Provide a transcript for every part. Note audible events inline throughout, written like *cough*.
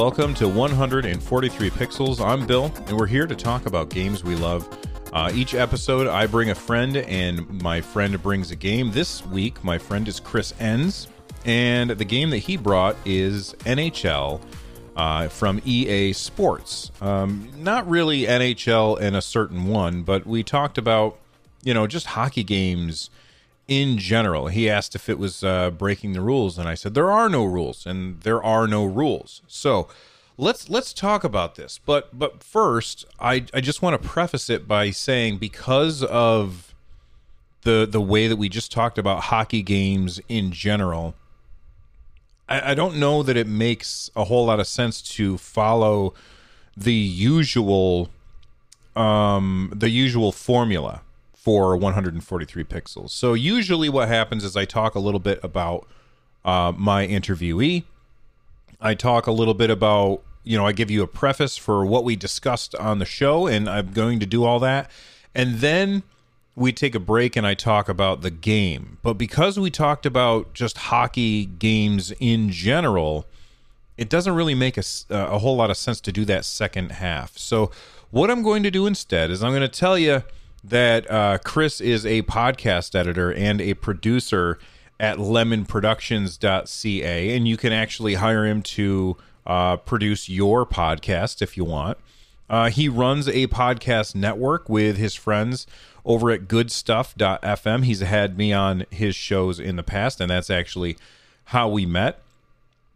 Welcome to 143 Pixels. I'm Bill, and we're here to talk about games we love. Uh, each episode, I bring a friend, and my friend brings a game. This week, my friend is Chris Enns, and the game that he brought is NHL uh, from EA Sports. Um, not really NHL in a certain one, but we talked about, you know, just hockey games in general. He asked if it was uh, breaking the rules, and I said there are no rules, and there are no rules. So let's let's talk about this. But but first, I I just want to preface it by saying because of the the way that we just talked about hockey games in general, I, I don't know that it makes a whole lot of sense to follow the usual um the usual formula for 143 pixels. So usually what happens is I talk a little bit about uh, my interviewee. I talk a little bit about, you know, I give you a preface for what we discussed on the show, and I'm going to do all that. And then we take a break and I talk about the game. But because we talked about just hockey games in general, it doesn't really make a, a whole lot of sense to do that second half. So what I'm going to do instead is I'm going to tell you that uh, Chris is a podcast editor and a producer at lemonproductions.ca, and you can actually hire him to uh, produce your podcast if you want. Uh, he runs a podcast network with his friends over at goodstuff.fm. He's had me on his shows in the past, and that's actually how we met.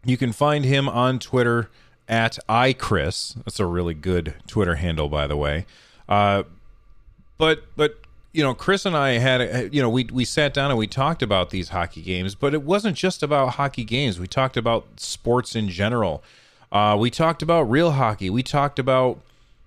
You can find him on Twitter at iChris. That's a really good Twitter handle, by the way. Uh, but but you know, Chris and I had you know we we sat down and we talked about these hockey games, but it wasn't just about hockey games. We talked about sports in general. Uh, we talked about real hockey. We talked about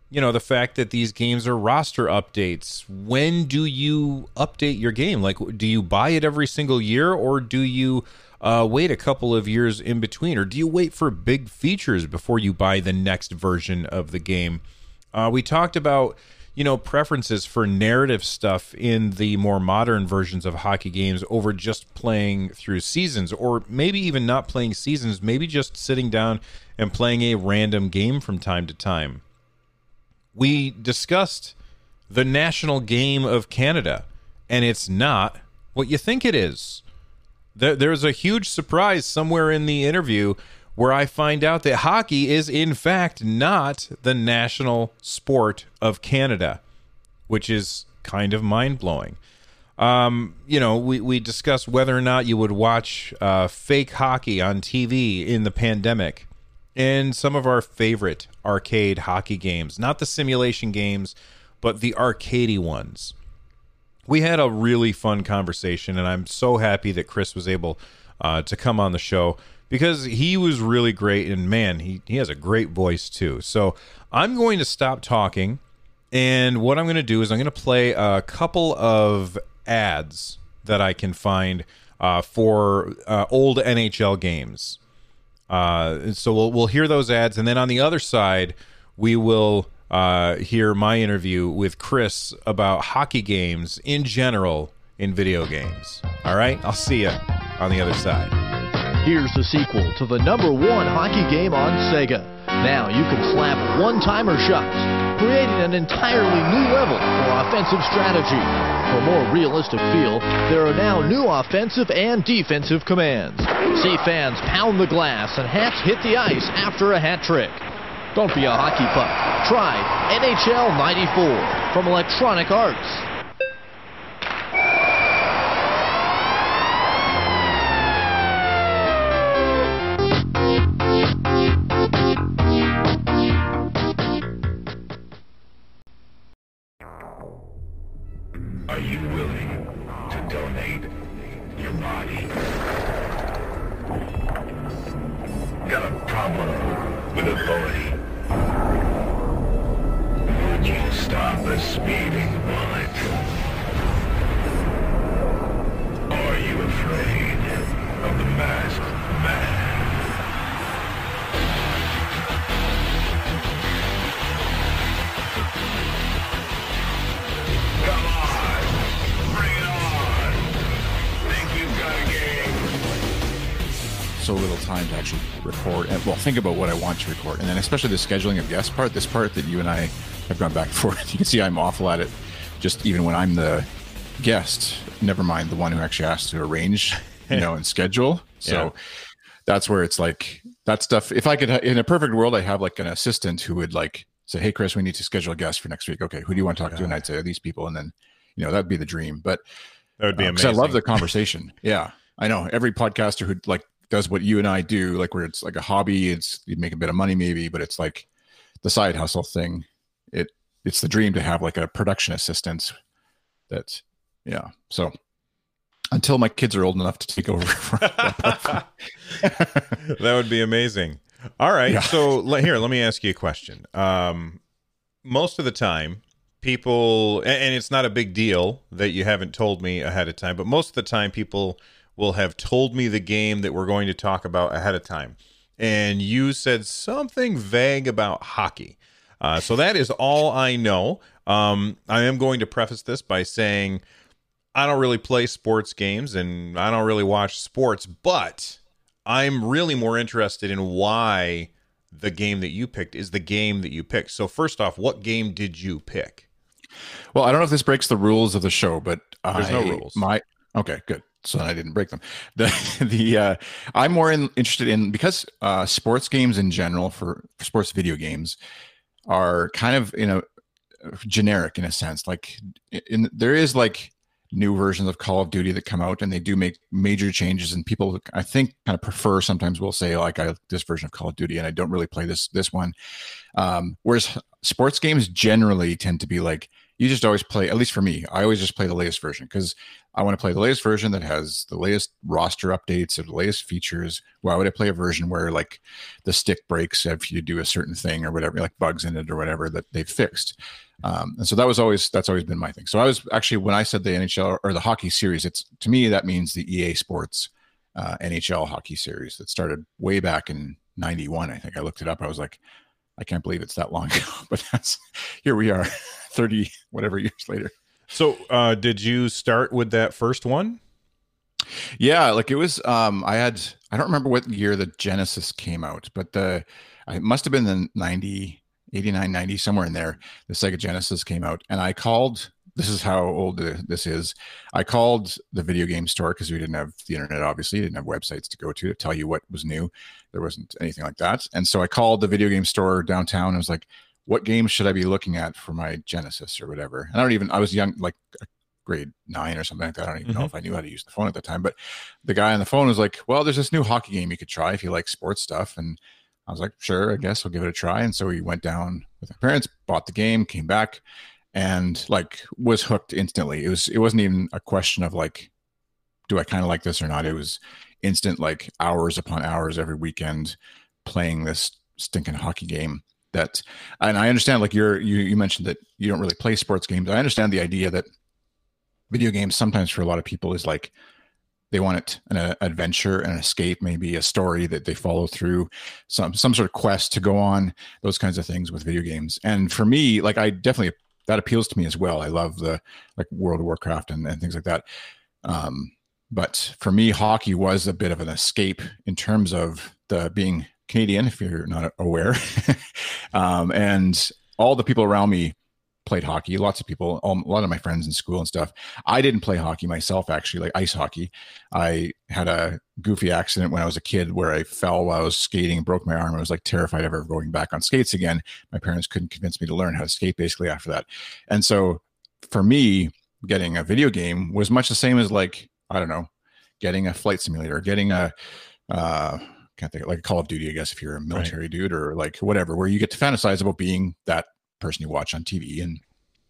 you know the fact that these games are roster updates. When do you update your game? Like, do you buy it every single year, or do you uh, wait a couple of years in between, or do you wait for big features before you buy the next version of the game? Uh, we talked about you know preferences for narrative stuff in the more modern versions of hockey games over just playing through seasons or maybe even not playing seasons maybe just sitting down and playing a random game from time to time. We discussed the national game of Canada and it's not what you think it is. There's a huge surprise somewhere in the interview where I find out that hockey is, in fact, not the national sport of Canada, which is kind of mind blowing. Um, you know, we, we discussed whether or not you would watch uh, fake hockey on TV in the pandemic and some of our favorite arcade hockey games, not the simulation games, but the arcadey ones. We had a really fun conversation, and I'm so happy that Chris was able uh, to come on the show because he was really great and man he, he has a great voice too. So i'm going to stop talking and what i'm going to do is i'm going to play a couple of ads that i can find uh, for uh, old nhl games. Uh, so we'll, we'll hear those ads and then on the other side we will uh, hear my interview with chris about hockey games in general in video games. All right? I'll see you on the other side Here's the sequel to the number one hockey game on Sega. Now you can slap one-timer shots, creating an entirely new level for offensive strategy. For more realistic feel, there are now new offensive and defensive commands. See fans pound the glass and hats hit the ice after a hat trick. Don't be a hockey puck. Try NHL 94 from Electronic Arts. Think about what I want to record, and then especially the scheduling of guest part. This part that you and I have gone back and *laughs* forth. You can see I'm awful at it. Just even when I'm the guest, never mind the one who actually has to arrange, you know, *laughs* and schedule. So Yeah. that's where it's like that stuff. If I could, in a perfect world, I have like an assistant who would like say, "Hey, Chris, we need to schedule a guest for next week. Okay, who do you want to talk to?" And I'd say these people, and then you know that'd be the dream. But That would be uh, because amazing. I love the conversation. *laughs* yeah, I know every podcaster who'd like does what you and I do, like where it's like a hobby, it's you make a bit of money maybe, but it's like the side hustle thing. It it's the dream to have like a production assistant. That yeah. So until my kids are old enough to take over. *laughs* *laughs* That would be amazing. All right. Yeah. So here, let me ask you a question. Um, most of the time, people, and it's not a big deal that you haven't told me ahead of time, but most of the time, people will have told me the game that we're going to talk about ahead of time. And you said something vague about hockey. Uh, so that is all I know. Um, I am going to preface this by saying I don't really play sports games and I don't really watch sports, but I'm really more interested in why the game that you picked is the game that you picked. So first off, what game did you pick? Well, I don't know if this breaks the rules of the show, but There's I, no rules. My okay, good. So I didn't break them. The *laughs* the uh, I'm more in, interested in because uh, sports games in general for, for sports video games are kind of in a generic in a sense. Like in there is like new versions of Call of Duty that come out and they do make major changes and people I think kind of prefer sometimes will say like I this version of Call of Duty and I don't really play this this one. Um, whereas sports games generally tend to be like you just always play at least for me i always just play the latest version because i want to play the latest version that has the latest roster updates or the latest features. Why would i play a version where like the stick breaks if you do a certain thing or whatever like bugs in it or whatever that they've fixed? Um, and so that was always that's always been my thing. So i was actually when i said the nhl or the hockey series it's to me that means the ea sports uh, nhl hockey series that started way back in 91 i think. I looked it up. I was like I can't believe it's that long ago, *laughs* but that's here we are, 30 *laughs* whatever years later. So uh, did you start with that first one? Yeah, like it was um I had I don't remember what year the Genesis came out, but the it must have been the 90 89 90 somewhere in there. The Sega Genesis came out and I called this is how old this is. I called the video game store because we didn't have the internet, obviously, didn't have websites to go to to tell you what was new. There wasn't anything like that. And so I called the video game store downtown and was like, what games should I be looking at for my Genesis or whatever? And I don't even, I was young, like uh, grade nine or something like that. I don't even know mm-hmm. if I knew how to use the phone at the time. But the guy on the phone was like, well, there's this new hockey game you could try if you like sports stuff. And I was like, sure, I guess I'll give it a try. And so we went down with my parents, bought the game, came back, and like was hooked instantly. It was it wasn't even a question of like, do I kind of like this or not? It was instant like hours upon hours every weekend playing this stinking hockey game that and I understand like you're you you mentioned that you don't really play sports games. I understand the idea that video games sometimes for a lot of people is like they want it an uh, adventure an escape maybe a story that they follow through some some sort of quest to go on those kinds of things with video games and for me like i definitely that appeals to me as well i love the like world of warcraft and, and things like that um but for me hockey was a bit of an escape in terms of the being canadian if you're not aware *laughs* um and all the people around me played hockey. Lots of people, um, a lot of my friends in school and stuff. I didn't play hockey myself, actually, like ice hockey. I had a goofy accident when I was a kid where I fell while I was skating, broke my arm. I was like terrified of ever going back on skates again. My parents couldn't convince me to learn how to skate basically after that. And so for me, getting a video game was much the same as like, I don't know, getting a flight simulator, getting a, uh, can't think like Call of Duty, I guess, if you're a military dude or like whatever, where you get to fantasize about being that person you watch on TV and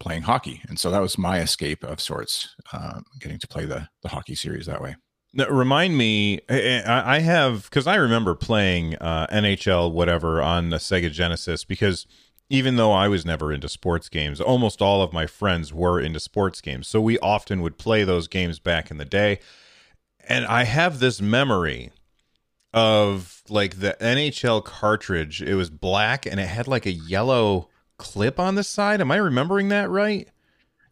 playing hockey. And so that was my escape of sorts, uh, getting to play the the hockey series that way. Now, remind me, I I have because I remember playing uh, NHL whatever on the Sega Genesis because even though I was never into sports games, almost all of my friends were into sports games. So we often would play those games back in the day. And I have this memory of like the NHL cartridge. It was black and it had like a yellow clip on the side. Am I remembering that right?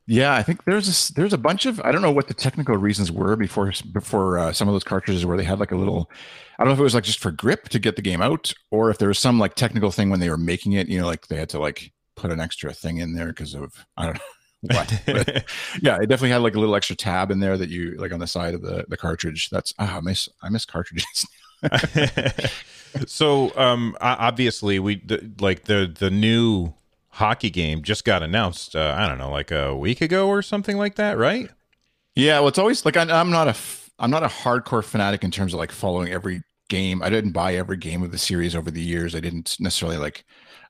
Yeah, I think there's a, there's a bunch of I don't know what the technical reasons were before before uh, some of those cartridges where they had like a little I don't know if it was like just for grip to get the game out or if there was some like technical thing when they were making it, you know, like they had to like put an extra thing in there because of I don't know *laughs* what. But, *laughs* yeah, it definitely had like a little extra tab in there that you like on the side of the the cartridge. That's ah, I miss I miss cartridges. *laughs* *laughs* so um obviously we the, like the the new hockey game just got announced. Uh, I don't know, like a week ago or something like that, right? Yeah, well, it's always like I, I'm not a I'm not a hardcore fanatic in terms of like following every game. I didn't buy every game of the series over the years. I didn't necessarily like,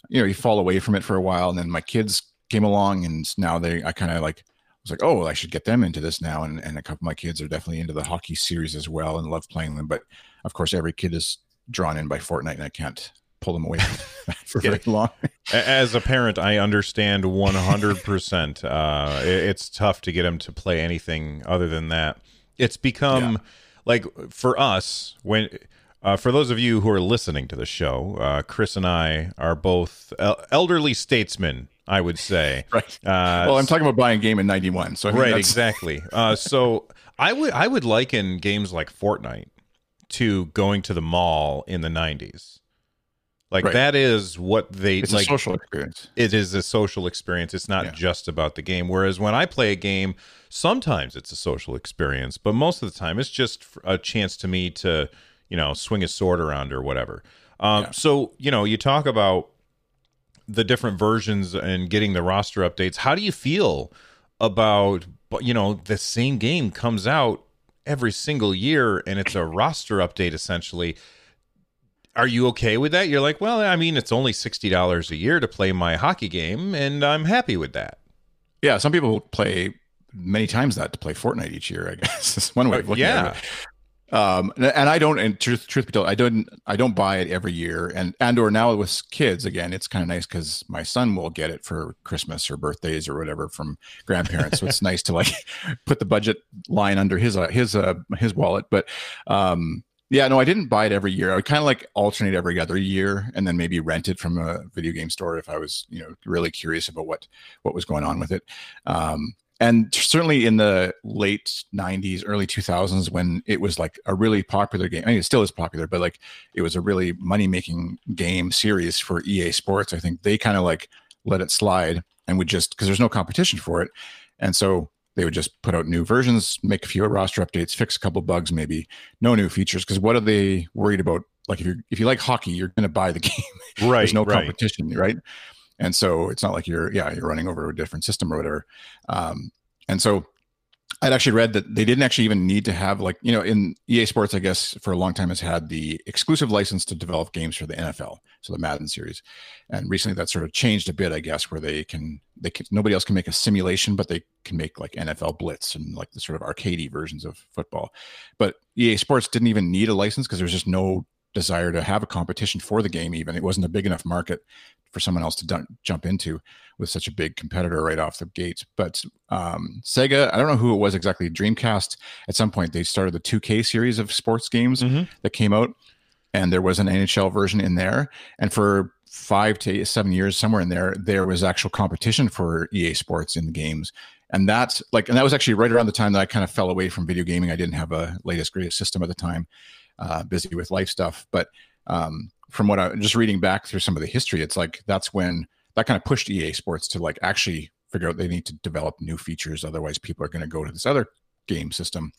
you know, you fall away from it for a while, and then my kids came along, and now they I kind of like was like, oh, I should get them into this now, and and a couple of my kids are definitely into the hockey series as well and love playing them. But of course, every kid is drawn in by Fortnite, and I can't pull them away *laughs* for very long. As a parent, I understand 100%. Uh, it's tough to get them to play anything other than that. It's become yeah. like for us, when. Uh, for those of you who are listening to the show, uh, Chris and I are both el- elderly statesmen, I would say. *laughs* Right. Uh, well, I'm talking about buying a game in '91, so right, exactly. Uh, so I would I would liken games like Fortnite to going to the mall in the '90s. Like right. that is what they it's like. A social experience. It is a social experience. It's not yeah. just about the game. Whereas when I play a game, sometimes it's a social experience, but most of the time it's just a chance to me to, you know, swing a sword around or whatever. Um, yeah. So you know, you talk about the different versions and getting the roster updates. How do you feel about you know the same game comes out every single year and it's a roster update essentially? are you okay with that? You're like, well, I mean, it's only sixty dollars a year to play my hockey game, and I'm happy with that. Yeah, some people play many times that to play Fortnite each year. I guess *laughs* is one way of oh, looking yeah. at it. Um, and I don't, and truth, truth be told, I don't, I don't buy it every year. And, and, or now with kids, again, it's kind of nice because my son will get it for Christmas or birthdays or whatever from grandparents. so it's nice to like *laughs* put the budget line under his, uh, his, uh, his wallet. But, um, yeah, no, I didn't buy it every year. I would kind of like alternate every other year, and then maybe rent it from a video game store if I was, you know, really curious about what what was going on with it. Um, and certainly in the late 90s early 2000s when it was like a really popular game i mean it still is popular but like it was a really money making game series for ea sports i think they kind of like let it slide and would just because there's no competition for it and so they would just put out new versions, make a few roster updates, fix a couple bugs, maybe no new features. Because what are they worried about? Like if you if you like hockey, you're going to buy the *laughs* game. Right. There's no right. competition, right? And so it's not like you're yeah you're running over a different system or whatever. Um, and so I'd actually read that they didn't actually even need to have like you know in EA Sports I guess for a long time has had the exclusive license to develop games for the NFL so the Madden series and recently that sort of changed a bit I guess where they can they can nobody else can make a simulation but they can make like NFL Blitz and like the sort of arcadey versions of football but EA Sports didn't even need a license because there's just no desire to have a competition for the game even it wasn't a big enough market for someone else to jump into with such a big competitor right off the gate. But um, Sega, I don't know who it was exactly. Dreamcast at some point they started the 2K series of sports games mm-hmm. that came out, and there was an NHL version in there. And for five to seven years, somewhere in there, there was actual competition for EA Sports in the games. And that's like, and that was actually right around the time that I kind of fell away from video gaming. I didn't have a latest greatest system at the time, uh, busy with life stuff. But um, from what I'm just reading back through some of the history, it's like that's when that kind of pushed EA Sports to like actually figure out they need to develop new features. Otherwise, people are going to go to this other game system.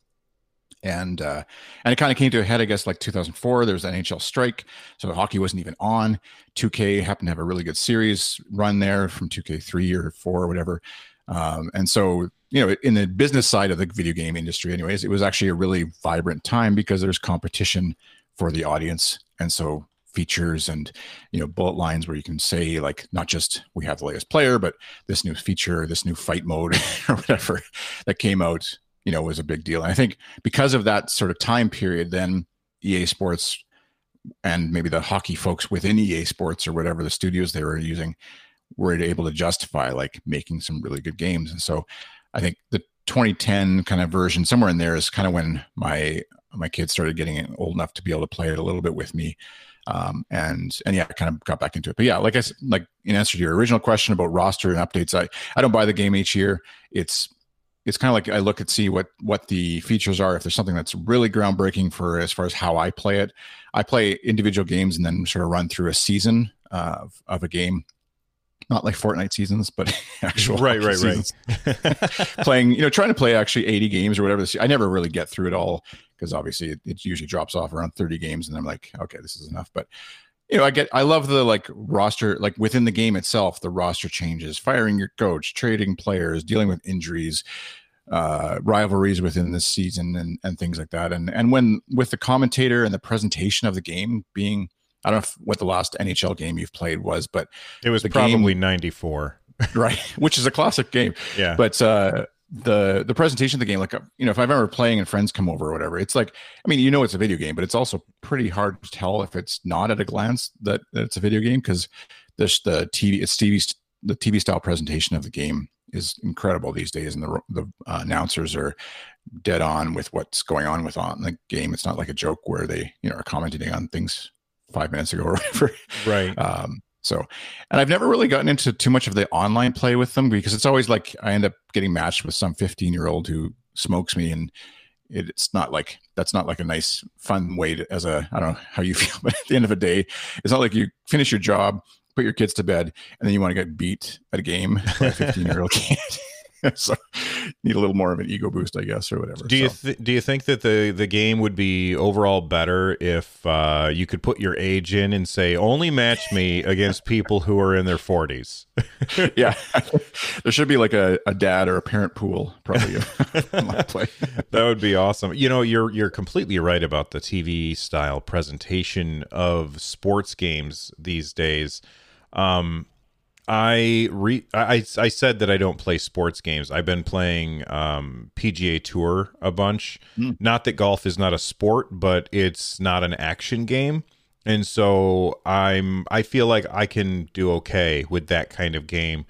And uh, and it kind of came to a head, I guess, like 2004. There was NHL strike, so hockey wasn't even on. 2K happened to have a really good series run there from 2K3 or four or whatever. Um, and so you know, in the business side of the video game industry, anyways, it was actually a really vibrant time because there's competition for the audience, and so features and you know bullet lines where you can say like not just we have the latest player but this new feature this new fight mode *laughs* or whatever that came out you know was a big deal. And i think because of that sort of time period then ea sports and maybe the hockey folks within ea sports or whatever the studios they were using were able to justify like making some really good games and so i think the 2010 kind of version somewhere in there is kind of when my my kids started getting old enough to be able to play it a little bit with me. Um, and and yeah, I kind of got back into it. But yeah, like I like in answer to your original question about roster and updates, I I don't buy the game each year. It's it's kind of like I look at see what what the features are. If there's something that's really groundbreaking for as far as how I play it, I play individual games and then sort of run through a season uh, of of a game not like Fortnite seasons, but *laughs* actual right, right, seasons. right. *laughs* Playing, you know, trying to play actually 80 games or whatever. I never really get through it all because obviously it, it, usually drops off around 30 games, and I'm like, okay, this is enough. But you know, I get, I love the like roster, like within the game itself, the roster changes, firing your coach, trading players, dealing with injuries, uh, rivalries within this season, and and things like that. And and when with the commentator and the presentation of the game being I don't know what the last NHL game you've played was, but it was probably game, 94. *laughs* right. Which is a classic game. Yeah. But uh, the the presentation of the game, like you know, if I've ever playing and friends come over or whatever, it's like, I mean, you know, it's a video game, but it's also pretty hard to tell if it's not at a glance that, that it's a video game because this the TV, it's TV's the TV style presentation of the game is incredible these days, and the the uh, announcers are dead on with what's going on with on the game. It's not like a joke where they you know are commenting on things five minutes ago or *laughs* whatever. Right. Um, so, and I've never really gotten into too much of the online play with them because it's always like I end up getting matched with some 15 year old who smokes me and it's not like that's not like a nice fun way to, as a I don't know how you *laughs* feel, but at the end of the day, it's not like you finish your job, put your kids to bed, and then you want to get beat at a game by a *laughs* 15 year old kid. *laughs* so need a little more of an ego boost, I guess, or whatever. Do you th- do you think that the the game would be overall better if uh, you could put your age in and say only match me against people who are in their forties? *laughs* *laughs* yeah, there should be like a, a dad or a parent pool probably play. that would be awesome. You know, you're you're completely right about the TV style presentation of sports games these days. Um, I re I I said that I don't play sports games. I've been playing um, PGA Tour a bunch. Mm. Not that golf is not a sport, but it's not an action game, and so I'm I feel like I can do okay with that kind of game.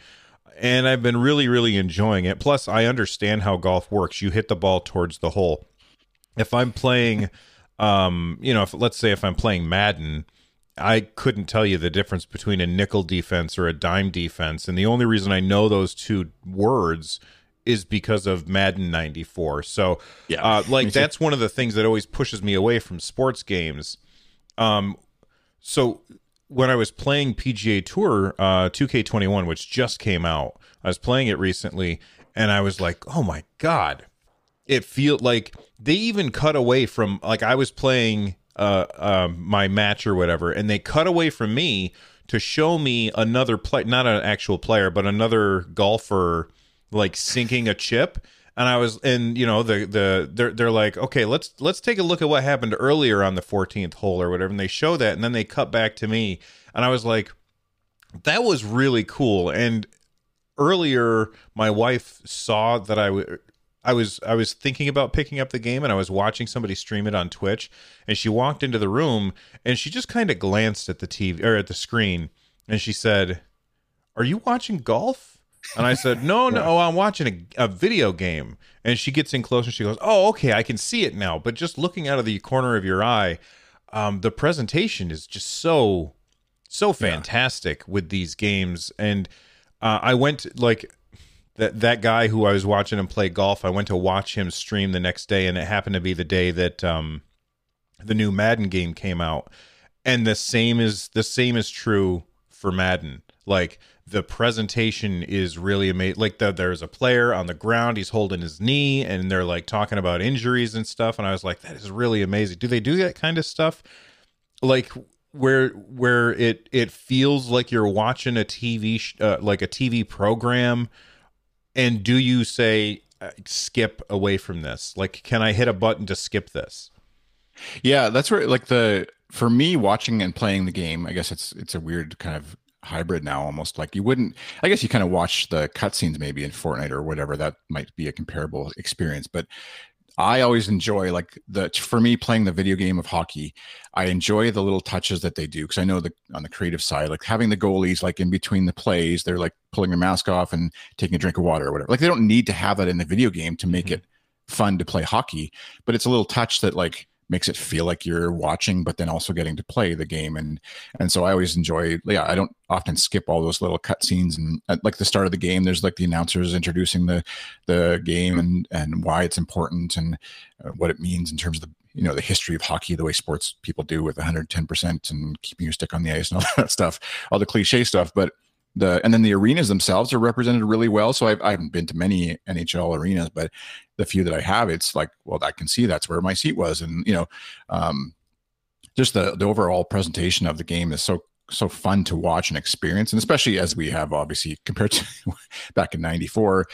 And I've been really really enjoying it. Plus, I understand how golf works. You hit the ball towards the hole. If I'm playing, um, you know, if let's say if I'm playing Madden I couldn't tell you the difference between a nickel defense or a dime defense. And the only reason I know those two words is because of Madden 94. So, yeah, uh, like, *laughs* that's one of the things that always pushes me away from sports games. Um, so, when I was playing PGA Tour uh, 2K21, which just came out, I was playing it recently and I was like, oh my God. It feel like they even cut away from like I was playing uh, uh, my match or whatever, and they cut away from me to show me another play, not an actual player, but another golfer like sinking a chip. And I was, and you know, the the they're they're like, okay, let's let's take a look at what happened earlier on the 14th hole or whatever, and they show that, and then they cut back to me, and I was like, that was really cool. And earlier, my wife saw that I would I was I was thinking about picking up the game and I was watching somebody stream it on Twitch and she walked into the room and she just kind of glanced at the TV or at the screen and she said, "Are you watching golf?" And I said, "No, no, I'm watching a, a video game." And she gets in close and she goes, "Oh, okay, I can see it now." But just looking out of the corner of your eye, um, the presentation is just so so fantastic yeah. with these games and uh, I went like that that guy who I was watching him play golf, I went to watch him stream the next day, and it happened to be the day that um, the new Madden game came out. And the same is the same is true for Madden. Like the presentation is really amazing. Like the, there's a player on the ground, he's holding his knee, and they're like talking about injuries and stuff. And I was like, that is really amazing. Do they do that kind of stuff? Like where where it it feels like you're watching a TV sh- uh, like a TV program and do you say uh, skip away from this? Like, can I hit a button to skip this? Yeah, that's where like the for me watching and playing the game. I guess it's it's a weird kind of hybrid now, almost like you wouldn't. I guess you kind of watch the cutscenes maybe in Fortnite or whatever. That might be a comparable experience, but I always enjoy like the for me playing the video game of hockey. I enjoy the little touches that they do because I know the on the creative side, like having the goalies like in between the plays, they're like pulling their mask off and taking a drink of water or whatever. Like they don't need to have that in the video game to make mm-hmm. it fun to play hockey, but it's a little touch that like makes it feel like you're watching, but then also getting to play the game. And and so I always enjoy. Yeah, I don't often skip all those little cut scenes and at like the start of the game. There's like the announcers introducing the the game and and why it's important and uh, what it means in terms of the you know the history of hockey, the way sports people do with 110 percent and keeping your stick on the ice and all *laughs* that stuff, all the cliche stuff, but the and then the arenas themselves are represented really well. So I've, I haven't been to many NHL arenas, but the few that I have, it's like, well, I can see that's where my seat was, and you know, um, just the the overall presentation of the game is so so fun to watch and experience and especially as we have obviously *laughs* compared to back in 94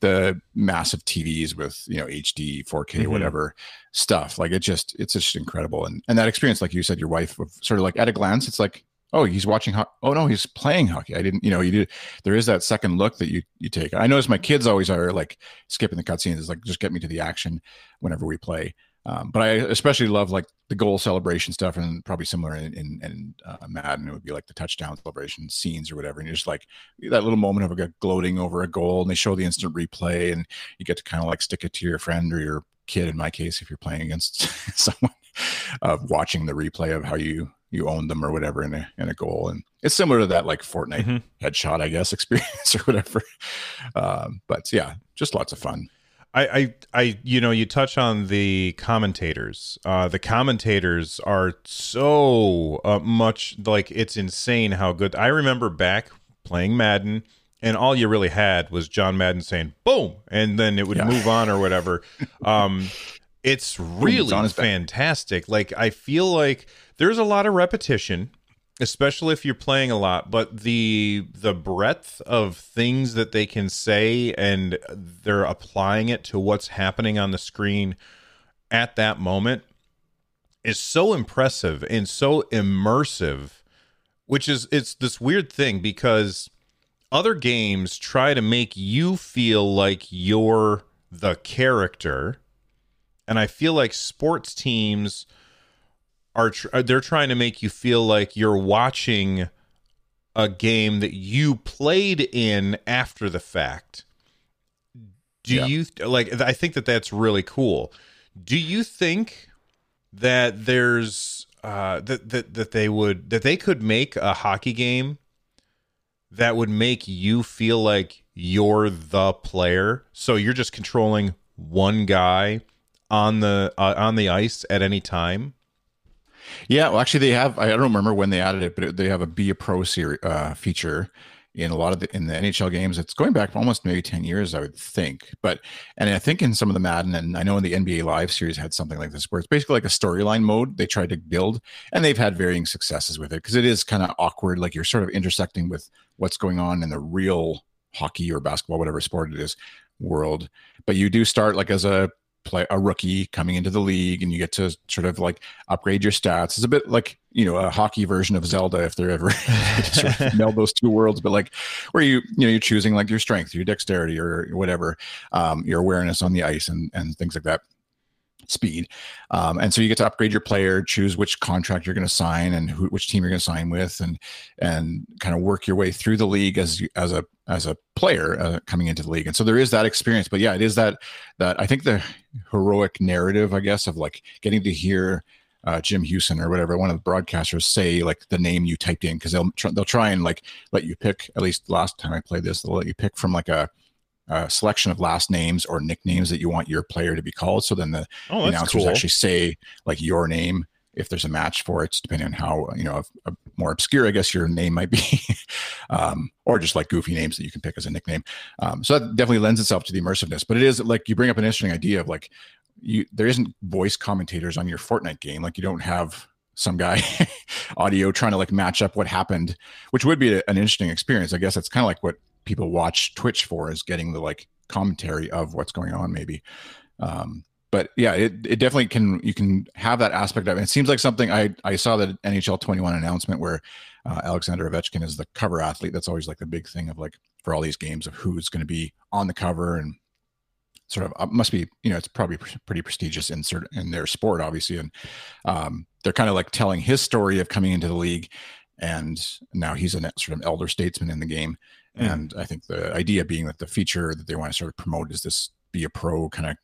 the massive tvs with you know hd 4k mm-hmm. whatever stuff like it just it's just incredible and and that experience like you said your wife sort of like at a glance it's like oh he's watching ho- oh no he's playing hockey. I didn't you know you did there is that second look that you you take. I notice my kids always are like skipping the cutscenes. It's like just get me to the action whenever we play. Um, but I especially love like the goal celebration stuff, and probably similar in in, in uh, Madden, it would be like the touchdown celebration scenes or whatever. And you're just like that little moment of a gloating over a goal, and they show the instant replay, and you get to kind of like stick it to your friend or your kid. In my case, if you're playing against *laughs* someone, of uh, watching the replay of how you you owned them or whatever in a in a goal, and it's similar to that like Fortnite mm-hmm. headshot, I guess, *laughs* experience or whatever. Um, but yeah, just lots of fun. I, I, I, you know, you touch on the commentators. Uh, the commentators are so uh, much like it's insane how good. I remember back playing Madden, and all you really had was John Madden saying "boom," and then it would yeah. move on or whatever. *laughs* Um, it's really Boom, fantastic. Like I feel like there's a lot of repetition, especially if you're playing a lot, but the the breadth of things that they can say and they're applying it to what's happening on the screen at that moment is so impressive and so immersive, which is it's this weird thing because other games try to make you feel like you're the character and I feel like sports teams are tr- uh, they're trying to make you feel like you're watching a game that you played in after the fact. Do yeah. you like I think that that's really cool. Do you think that there's uh that that that they would that they could make a hockey game that would make you feel like you're the player so you're just controlling one guy on the uh, on the ice at any time? Yeah, well, actually, they have. I don't remember when they added it, but they have a be a pro series uh, feature in a lot of the in the NHL games. It's going back almost maybe ten years, I would think. But and I think in some of the Madden and I know in the NBA Live series had something like this, where it's basically like a storyline mode they tried to build, and they've had varying successes with it because it is kind of awkward. Like you're sort of intersecting with what's going on in the real hockey or basketball, whatever sport it is, world. But you do start like as a play a rookie coming into the league and you get to sort of like upgrade your stats. It's a bit like, you know, a hockey version of Zelda if they're ever *laughs* sort of *laughs* meld those two worlds, but like where you, you know, you're choosing like your strength, your dexterity or whatever, um, your awareness on the ice and, and things like that speed. Um, and so you get to upgrade your player, choose which contract you're going to sign and who, which team you're going to sign with, and and kind of work your way through the league as as a as a player uh, coming into the league. And so there is that experience. But yeah, it is that that I think the heroic narrative, I guess, of like getting to hear. Uh, Jim Hughson or whatever, one of the broadcasters say like the name you typed in because they'll tr- they'll try and like let you pick. At least last time I played this, they'll let you pick from like a a selection of last names or nicknames that you want your player to be called. So then the oh, announcers cool. actually say like your name if there's a match for it, depending on how you know a, a more obscure, I guess your name might be, *laughs* um, or just like goofy names that you can pick as a nickname. Um, so that definitely lends itself to the immersiveness. But it is like you bring up an interesting idea of like you there isn't voice commentators on your Fortnite game. Like you don't have some guy *laughs* audio trying to like match up what happened, which would be a, an interesting experience. I guess it's kind of like what people watch Twitch for is getting the like commentary of what's going on, maybe. Um, but yeah, it, it definitely can. You can have that aspect of it. It seems like something I I saw that NHL 21 announcement where uh, Alexander Ovechkin is the cover athlete. That's always like the big thing of like for all these games of who's going to be on the cover and sort of uh, must be you know it's probably pretty prestigious insert in their sport obviously and um, they're kind of like telling his story of coming into the league and now he's a sort of elder statesman in the game Mm. And I think the idea being that the feature that they want to sort of promote is this be a pro kind of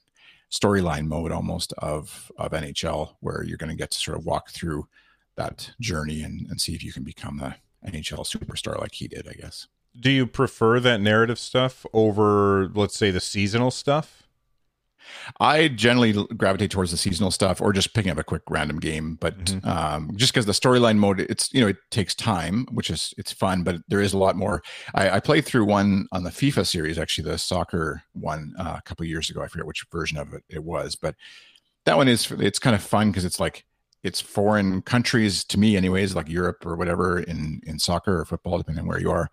storyline mode almost of of NHL, where you're going to get to sort of walk through that journey and, and see if you can become the NHL superstar like he did, I guess. Do you prefer that narrative stuff over, let's say, the seasonal stuff? I generally gravitate towards the seasonal stuff or just picking up a quick random game. But mm-hmm. um, just because the storyline mode, it's you know it takes time, which is it's fun, but there is a lot more. I, I played through one on the FIFA series, actually the soccer one uh, a couple years ago. I forget which version of it it was, but that one is it's kind of fun because it's like it's foreign countries to me, anyways, like Europe or whatever in in soccer or football, depending on where you are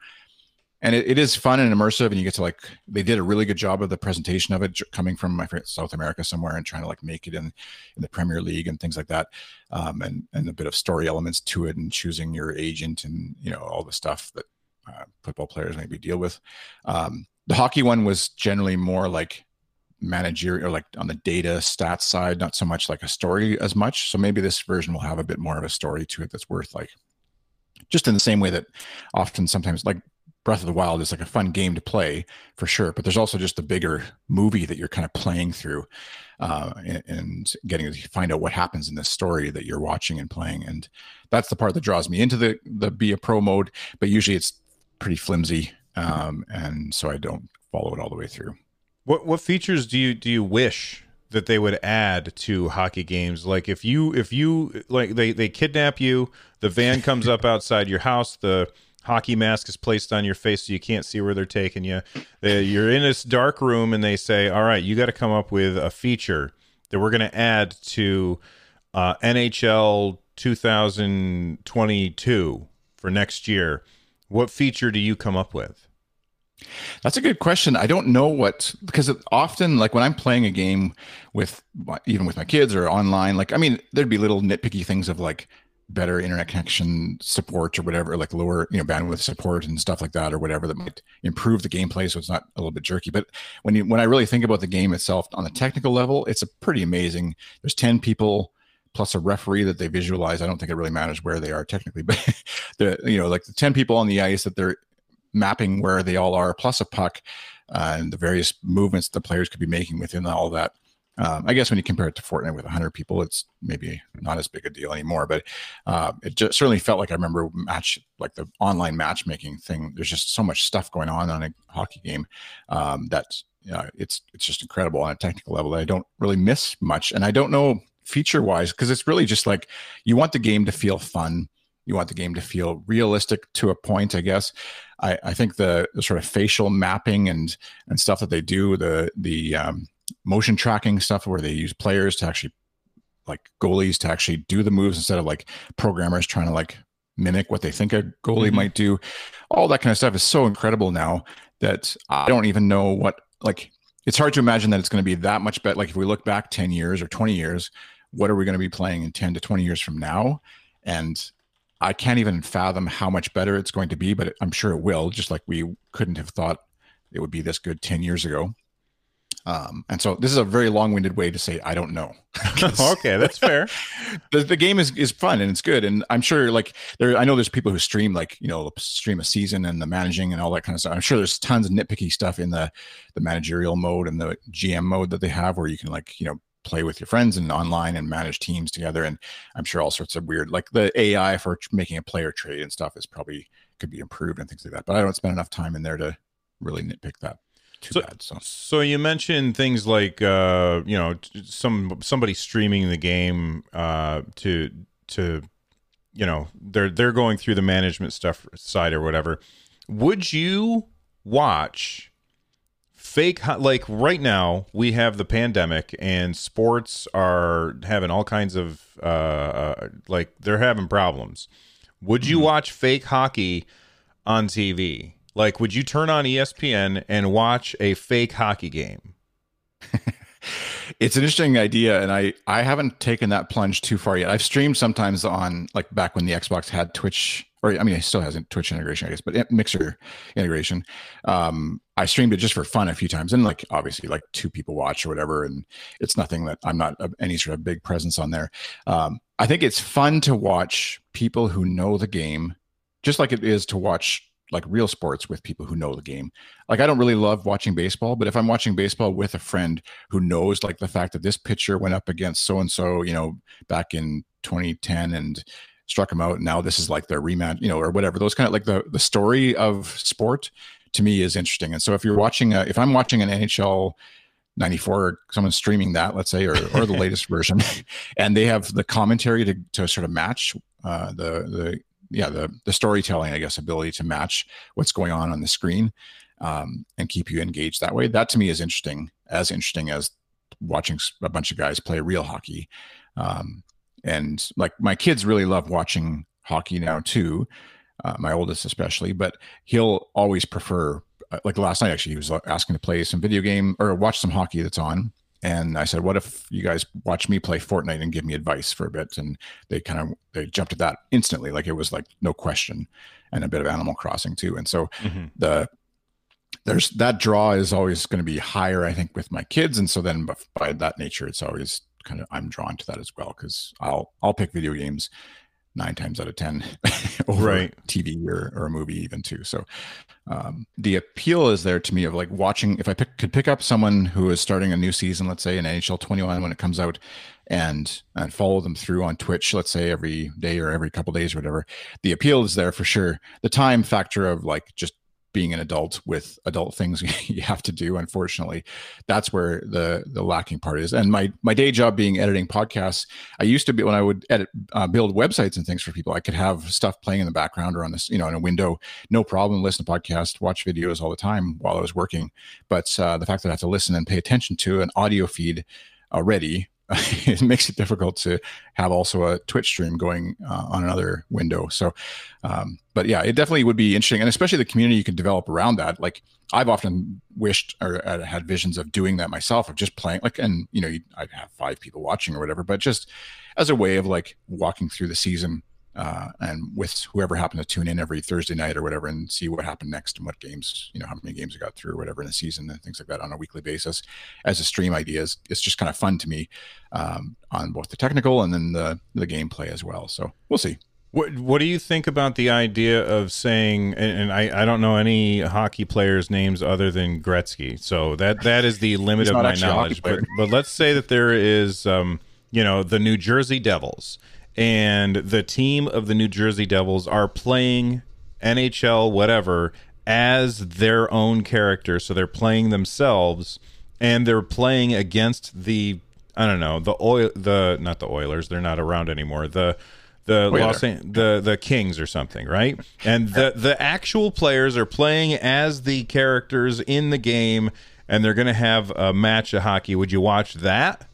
and it, it is fun and immersive and you get to like they did a really good job of the presentation of it coming from my south america somewhere and trying to like make it in in the premier league and things like that um, and and a bit of story elements to it and choosing your agent and you know all the stuff that uh, football players maybe deal with. Um, the hockey one was generally more like managerial or like on the data stats side not so much like a story as much. So maybe this version will have a bit more of a story to it that's worth like just in the same way that often sometimes like Breath of the Wild is like a fun game to play for sure, but there's also just the bigger movie that you're kind of playing through uh, and, and, getting to find out what happens in this story that you're watching and playing. And that's the part that draws me into the the be a pro mode. But usually it's pretty flimsy, um, and so I don't follow it all the way through. What what features do you do you wish that they would add to hockey games like if you if you like they they kidnap you the van comes up outside your house the hockey mask is placed on your face so you can't see where they're taking you. You're in this dark room and they say, "All right, you got to come up with a feature that we're going to add to uh, NHL 2022 for next year." What feature do you come up with? That's a good question. I don't know what because often, like when I'm playing a game with even with my kids or online, like I mean, there'd be little nitpicky things of like better internet connection support or whatever, like lower, you know, bandwidth support and stuff like that, or whatever that might improve the gameplay so it's not a little bit jerky. But when you when I really think about the game itself on the technical level, it's a pretty amazing. There's 10 people plus a referee that they visualize. I don't think it really matters where they are technically, *laughs* but the you know, like the 10 people on the ice that they're mapping where they all are, plus a puck, uh, and the various movements the players could be making within all that um, I guess when you compare it to Fortnite with 100 people, it's maybe not as big a deal anymore. But uh, it just certainly felt like I remember match like the online matchmaking thing. There's just so much stuff going on on a hockey game um, that uh, it's it's just incredible on a technical level that I don't really miss much. And I don't know feature wise because it's really just like you want the game to feel fun. You want the game to feel realistic to a point, I guess. I, I think the, the sort of facial mapping and and stuff that they do, the the um, motion tracking stuff where they use players to actually like goalies to actually do the moves instead of like programmers trying to like mimic what they think a goalie mm-hmm. might do. All that kind of stuff is so incredible now that I don't even know what like it's hard to imagine that it's going to be that much better. Like if we look back 10 years or 20 years, what are we going to be playing in 10 to 20 years from now? And I can't even fathom how much better it's going to be, but I'm sure it will, just like we couldn't have thought it would be this good 10 years ago. Um, and so this is a very long-winded way to say I don't know. *laughs* okay, that's fair. *laughs* the, the game is is fun and it's good, and I'm sure like there. I know there's people who stream like you know stream a season and the managing and all that kind of stuff. I'm sure there's tons of nitpicky stuff in the the managerial mode and the GM mode that they have where you can like you know play with your friends and online and manage teams together. And I'm sure all sorts of weird like the AI for making a player trade and stuff is probably could be improved and things like that. But I don't spend enough time in there to really nitpick that too so, bad. So. so you mentioned things like uh, you know some somebody streaming the game uh, to to you know they're they're going through the management stuff side or whatever. Would you watch fake like right now we have the pandemic and sports are having all kinds of uh, uh like they're having problems. Would you mm-hmm. watch fake hockey on TV? Like, would you turn on ESPN and watch a fake hockey game? it's an interesting idea, and I I haven't taken that plunge too far yet. I've streamed sometimes on like back when the Xbox had Twitch, or I mean, it still hasn't Twitch integration, I guess, but Mixer integration. Um, I streamed it just for fun a few times, and like obviously, like two people watch or whatever, and it's nothing that I'm not any sort of big presence on there. Um, I think it's fun to watch people who know the game, just like it is to watch like real sports with people who know the game. Like I don't really love watching baseball, but if I'm watching baseball with a friend who knows like the fact that this pitcher went up against so and so, you know, back in 2010 and struck him out, and now this is like their rematch, you know, or whatever. Those kind of like the the story of sport to me is interesting. And so if you're watching, a, if I'm watching an NHL 94 or someone's streaming that let's say or, or the *laughs* latest version and they have the commentary to, to sort of match uh, the the yeah the the storytelling i guess ability to match what's going on on the screen um, and keep you engaged that way. That to me is interesting as interesting as watching a bunch of guys play real hockey. Um, and like my kids really love watching hockey now too uh, my oldest especially but he'll always prefer uh, like last night actually he was asking to play some video game or watch some hockey that's on and I said, "What if you guys watch me play Fortnite and give me advice for a bit?" And they kind of they jumped at that instantly, like it was like no question, and a bit of Animal Crossing too. And so mm-hmm. the there's that draw is always going to be higher, I think, with my kids, and so then by that nature, it's always kind of I'm drawn to that as well because I'll I'll pick video games nine times out of ten *laughs* over right. TV or, or a movie even too. So um, the appeal is there to me of like watching if I pick, could pick up someone who is starting a new season, let's say in NHL 21 when it comes out, and and follow them through on Twitch, let's say every day or every couple days or whatever. The appeal is there for sure. The time factor of like just being an adult with adult things *laughs* you have to do unfortunately. That's where the the lacking part is. And my my day job being editing podcasts i used to be when i would edit uh, build websites and things for people i could have stuff playing in the background or on this you know in a window. No problem. Listen to podcasts watch videos all the time while i was working. But uh, the fact that i have to listen and pay attention to an audio feed already *laughs* it makes it difficult to have also a Twitch stream going uh, on another window. So, um, but yeah, it definitely would be interesting, and especially the community you can develop around that. Like I've often wished or uh, had visions of doing that myself, of just playing like, and you know, I'd have five people watching or whatever, but just as a way of like walking through the season uh, and with whoever happened to tune in every Thursday night or whatever and see what happened next and what games, you know, how many games I got through or whatever in a season and things like that on a weekly basis as a stream idea is it's just kind of fun to me um, on both the technical and then the the gameplay as well. So we'll see. What What do you think about the idea of saying? And, and I, I don't know any hockey players' names other than Gretzky, so that that is the *laughs* limit of my knowledge. But but let's say that there is, um, you know, the New Jersey Devils and the team of the New Jersey Devils are playing NHL whatever as their own character. So they're playing themselves and they're playing against the I don't know, the oil the not the Oilers, they're not around anymore. The the Los An- the the Kings or something, right? And the the actual players are playing as the characters in the game and they're going to have a match of hockey. Would you watch that?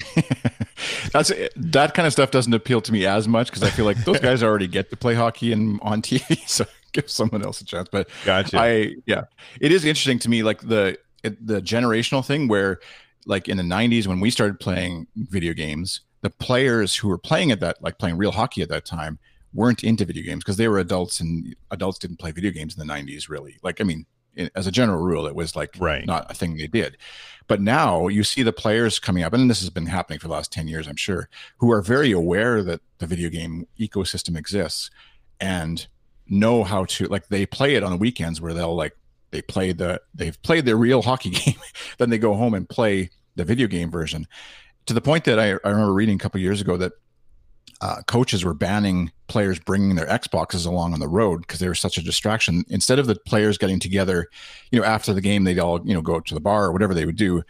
*laughs* That's that kind of stuff doesn't appeal to me as much because I feel like those guys already get to play hockey and on TV, *laughs* so give someone else a chance. But gotcha. I yeah, it is interesting to me like the the generational thing where like in the 90s when we started playing video games the players who were playing at that like playing real hockey at that time weren't into video games because they were adults and adults didn't play video games in the 90s really like i mean as a general rule, it was like right. not a thing they did. But now you see the players coming up, and this has been happening for the last 10 years, I'm sure, who are very aware that the video game ecosystem exists and know how to like they play it on the weekends where they'll like they play the they've played their real *laughs* hockey game, then they go home and play the video game version. To the point that I, I remember reading a couple years ago that uh, coaches were banning players bringing their Xboxes along on the road because they were such a distraction. Instead of the players getting together, you know, after the game, they'd all, you know, go to the bar or whatever they would do.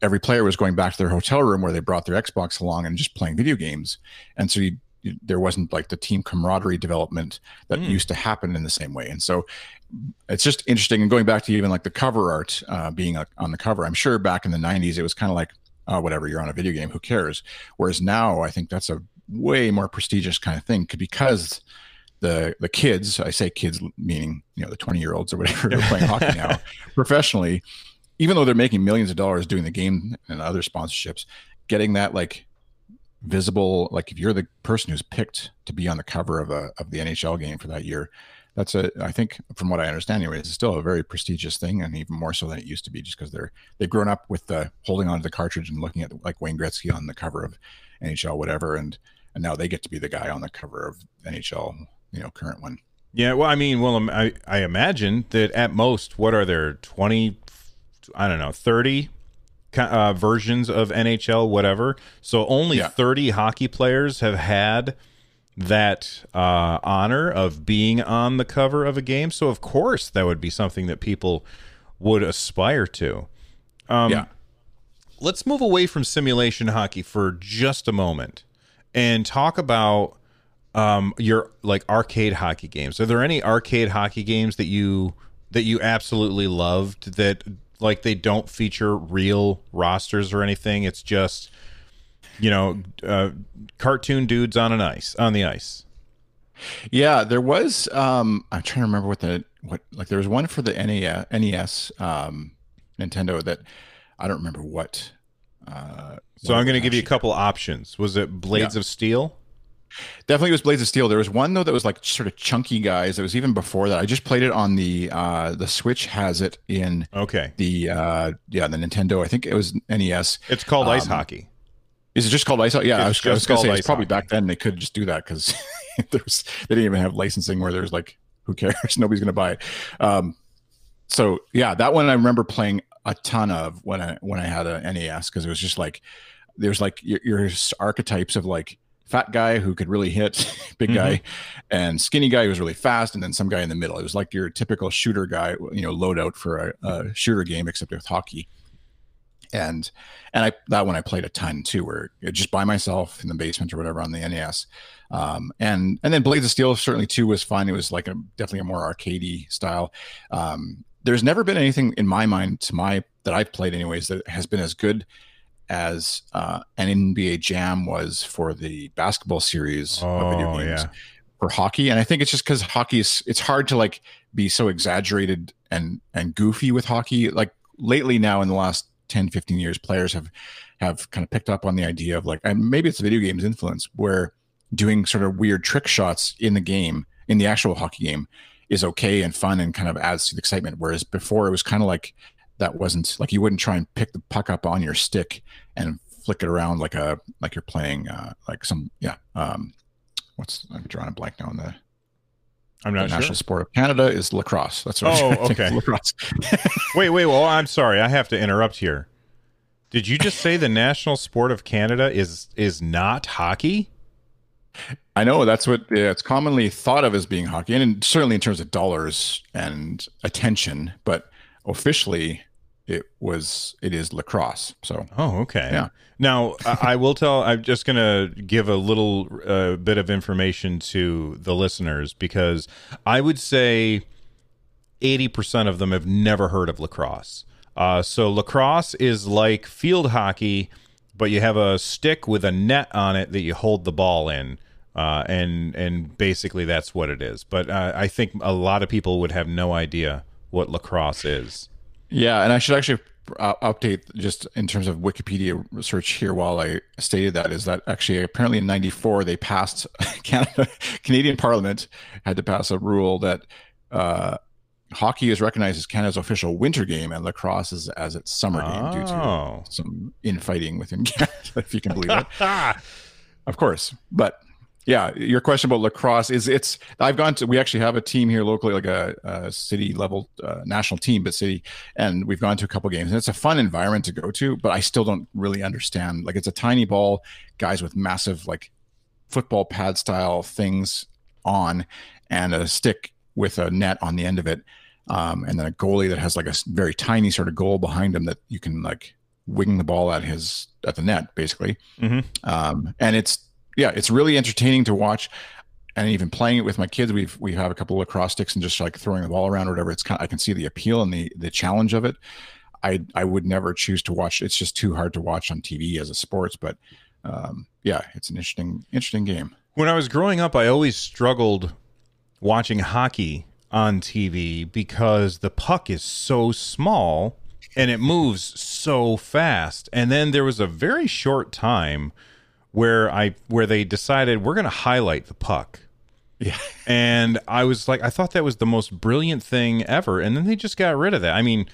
Every player was going back to their hotel room where they brought their Xbox along and just playing video games. And so you, you, there wasn't like the team camaraderie development that mm. used to happen in the same way. And so it's just interesting. And going back to even like the cover art uh, being a, on the cover, I'm sure back in the 90s, it was kind of like, oh, whatever, you're on a video game, who cares? Whereas now I think that's a way more prestigious kind of thing because the the kids i say kids meaning you know the 20 year olds or whatever are playing hockey *laughs* now professionally even though they're making millions of dollars doing the game and other sponsorships getting that like visible like if you're the person who's picked to be on the cover of a of the nhl game for that year that's a i think from what i understand anyway it's still a very prestigious thing and even more so than it used to be just because they're they've grown up with the holding on to the cartridge and looking at like wayne gretzky on the cover of nhl whatever and and now they get to be the guy on the cover of NHL, you know, current one. Yeah, well, I mean, well, um, I, I imagine that at most, what are there, 20, I don't know, 30 uh, versions of NHL, whatever. So only Yeah. 30 hockey players have had that uh, honor of being on the cover of a game. So, of course, that would be something that people would aspire to. Um, yeah. Let's move away from simulation hockey for just a moment and talk about um your like arcade hockey games are there any arcade hockey games that you that you absolutely loved that like they don't feature real rosters or anything it's just you know uh cartoon dudes on an ice on the ice Yeah, there was. Um, I'm trying to remember what the what like there was one for the NES, NES um, Nintendo that I don't remember what. Uh, so i'm going to give you a couple options was it blades Yeah. of steel Definitely was Blades of Steel. There was one though that was like sort of chunky guys. It was even before that. I just played it on the uh, the Switch. Has it in okay the uh, yeah the Nintendo? I think it was NES. it's called ice Um, hockey Is it just called ice? Hockey? Yeah, I was, It's I was just gonna say it's probably hockey. back then they could just do that because *laughs* there's they didn't even have licensing where there's like who cares *laughs* nobody's gonna buy it. Um, so yeah, that one I remember playing a ton of when I when I had a NES because it was just like there's like your, your archetypes of like fat guy who could really hit, *laughs* big guy, and skinny guy who was really fast, and then some guy in the middle. It was like your typical shooter guy, you know, loadout for a, a shooter game except with hockey and and I that one I played a ton too, where just by myself in the basement or whatever on the NES. Um, and and then Blades of Steel certainly too was fun. It was like a definitely a more arcadey style. Um, there's never been anything in my mind to my that I've played anyways that has been as good as uh, an NBA Jam was for the basketball series of video Oh, games yeah. for hockey. And I think it's just because hockey is it's hard to like be so exaggerated and and goofy with hockey. Like lately now in the last 10, 15 years, players have have kind of picked up on the idea of like and maybe it's video games influence where doing sort of weird trick shots in the game, in the actual hockey game, is okay and fun and kind of adds to the excitement. Whereas before it was kind of like that wasn't like you wouldn't try and pick the puck up on your stick and flick it around like a like you're playing uh like some yeah um what's I'm drawing a blank now on the, i'm the not national sport of Canada is lacrosse. That's what Oh, I'm trying to think okay. lacrosse. *laughs* Wait, wait. Well, I'm sorry. I have to interrupt here. Did you just say the national sport of Canada is is not hockey? I know that's what yeah, it's commonly thought of as being hockey, and in- certainly in terms of dollars and attention. But officially, it was it is lacrosse. So Oh, okay. Yeah. Now, I I will tell. I'm just going to give a little uh, bit of information to the listeners because I would say 80% of them have never heard of lacrosse. Uh, so lacrosse is like field hockey, but you have a stick with a net on it that you hold the ball in. Uh, and and basically that's what it is. But uh, I think a lot of people would have no idea what lacrosse is. Yeah, and I should actually uh, update just in terms of Wikipedia research here while I stated that is that actually apparently in 94 they passed *laughs* Canada Canadian Parliament had to pass a rule that uh, hockey is recognized as Canada's official winter game and lacrosse is as its summer game due to Oh. some infighting within *laughs* Canada if you can believe it. *laughs* Of course, but yeah, your question about lacrosse is it's. I've gone to. We actually have a team here locally, like a, a city level uh, national team, but city, and we've gone to a couple games, and it's a fun environment to go to. But I still don't really understand. Like it's a tiny ball, guys with massive like football pad style things on, and a stick with a net on the end of it, um, and then a goalie that has like a very tiny sort of goal behind him that you can like wing the ball at his at the net basically. Mhm. um, and it's yeah it's really entertaining to watch. And even playing it with my kids we've we have a couple of lacrosse sticks and just like throwing the ball around or whatever. It's kind of, i can see the appeal and the the challenge of it. I i would never choose to watch it's just too hard to watch on tv as a sports but um, yeah it's an interesting interesting game. When I was growing up, I always struggled watching hockey on TV because the puck is so small and it moves so fast. And then there was a very short time where I where they decided we're going to highlight the puck. Yeah. And I was like, I thought that was the most brilliant thing ever. And then they just got rid of that. I mean,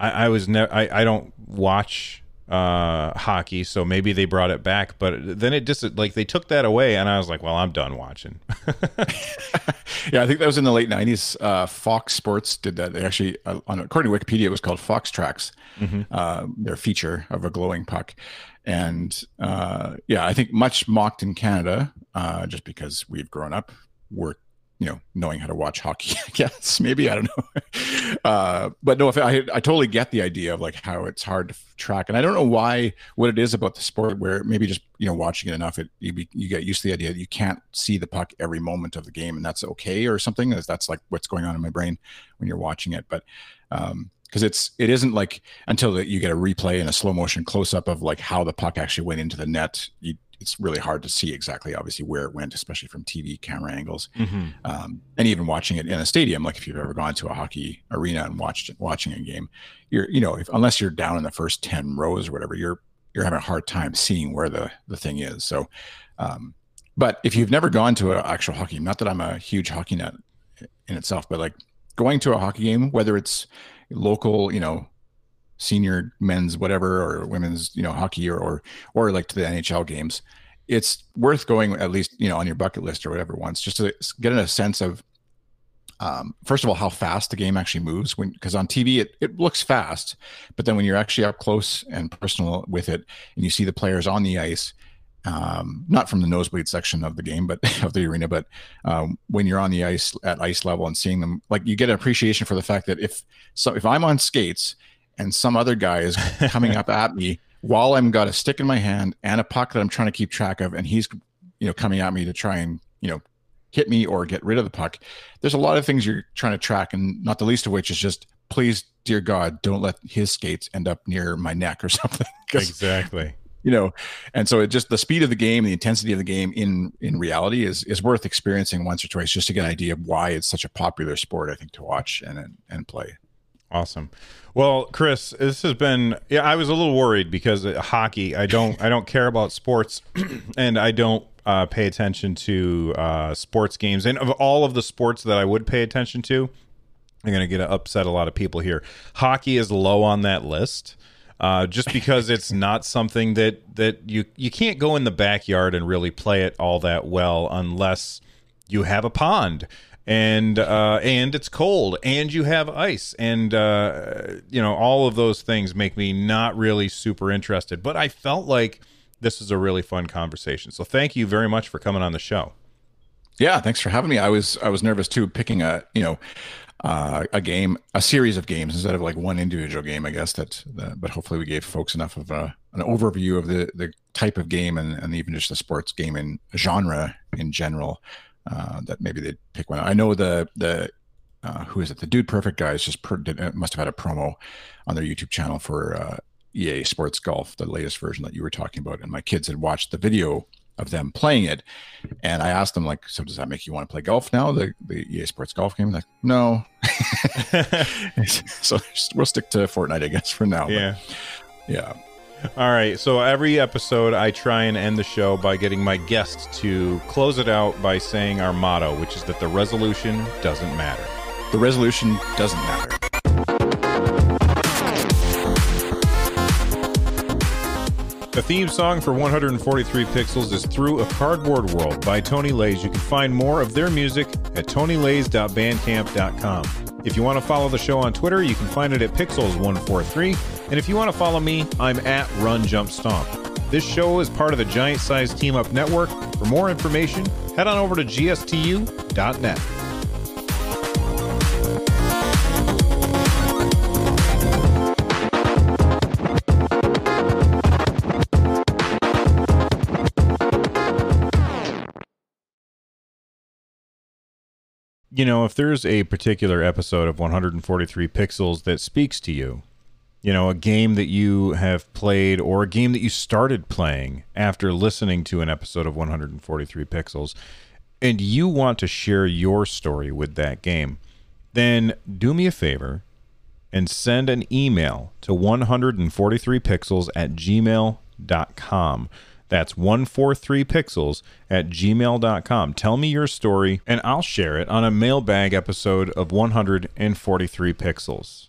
I, I was never, I, I don't watch uh, hockey, so maybe they brought it back. But then it just like they took that away, and I was like, well, I'm done watching. *laughs* yeah, I think that was in the late '90s. Uh, Fox Sports did that. They actually, uh, on according to Wikipedia, it was called FoxTrax. Mm-hmm. Uh, their feature of a glowing puck, and uh, yeah, I think much mocked in Canada, uh, just because we've grown up, we're you know, knowing how to watch hockey, *laughs* I guess. Maybe I don't know. Uh, but no, if I I totally get the idea of like how it's hard to track, and I don't know why what it is about the sport where maybe just you know watching it enough, it you, be, you get used to the idea that you can't see the puck every moment of the game, and that's okay or something. That's like what's going on in my brain when you're watching it, but. um because it's it isn't like until you get a replay and a slow motion close up of like how the puck actually went into the net you it's really hard to see exactly obviously where it went especially from tv camera angles mm-hmm. um, and even watching it in a stadium like if you've ever gone to a hockey arena and watched watching a game you're you know if, unless you're down in the first 10 rows or whatever you're you're having a hard time seeing where the the thing is so um, but if you've never gone to an actual hockey game not that i'm a huge hockey nut in itself but like going to a hockey game whether it's local you know senior men's whatever or women's you know hockey or or or like to the NHL games, it's worth going at least you know on your bucket list or whatever once just to get a sense of um, first of all how fast the game actually moves when because on TV it, it looks fast, but then when you're actually up close and personal with it and you see the players on the ice. Um, not from the nosebleed section of the game, but *laughs* of the arena, but um, when you're on the ice at ice level and seeing them, like you get an appreciation for the fact that if so, if I'm on skates and some other guy is coming up at me *laughs* while I'm got a stick in my hand and a puck that I'm trying to keep track of, and he's you know coming at me to try and you know hit me or get rid of the puck. There's a lot of things you're trying to track, and not the least of which is just please, dear God, don't let his skates end up near my neck or *laughs* something. exactly. You know, and so it just the speed of the game, the intensity of the game in in reality is is worth experiencing once or twice just to get an idea of why it's such a popular sport. I think to watch and and, and play. Awesome. Well, Chris, this has been yeah, I was a little worried because hockey, I don't I don't care about sports *clears throat* and I don't uh, pay attention to uh, sports games. And of all of the sports that I would pay attention to, I'm going to get upset a lot of people here. Hockey is low on that list. Uh, just because *laughs* it's not something that that you you can't go in the backyard and really play it all that well unless you have a pond and uh, and it's cold, and you have ice, and uh, you know all of those things make me not really super interested. But I felt like this is a really fun conversation. So thank you very much for coming on the show. Yeah, thanks for having me. I was I was nervous too, picking a you know uh, a game, a series of games instead of like one individual game. I guess that, but hopefully we gave folks enough of a, an overview of the the type of game and, and even just the sports game and genre in general uh, that maybe they'd pick one. I know the the uh, who is it? The Dude Perfect guys just per, did, uh, must have had a promo on their YouTube channel for uh, EA Sports Golf, the latest version that you were talking about, and my kids had watched the video of them playing it, and I asked them like, "So does that make you want to play golf now?" The the EA Sports Golf game? Like, no. *laughs* *laughs* so we'll stick to Fortnite, I guess, for now. Yeah. But, yeah. All right. So every episode, I try and end the show by getting my guests to close it out by saying our motto, which is that the resolution doesn't matter. The resolution doesn't matter. The theme song for 143 Pixels is Through a Cardboard World by Toni Leys. You can find more of their music at tonileys.bandcamp.com. If you want to follow the show on Twitter, you can find it at Pixels143. And if you want to follow me, I'm at Run Jump Stomp. This show is part of the Giant Size Team Up Network. For more information, head on over to gstu.net. you know, if there's a particular episode of 143 Pixels that speaks to you, you know, a game that you have played or a game that you started playing after listening to an episode of 143 Pixels, and you want to share your story with that game, then do me a favor and send an email to 143pixels at gmail.com. That's 143pixels at gmail.com. Tell me your story, and I'll share it on a mailbag episode of 143 Pixels.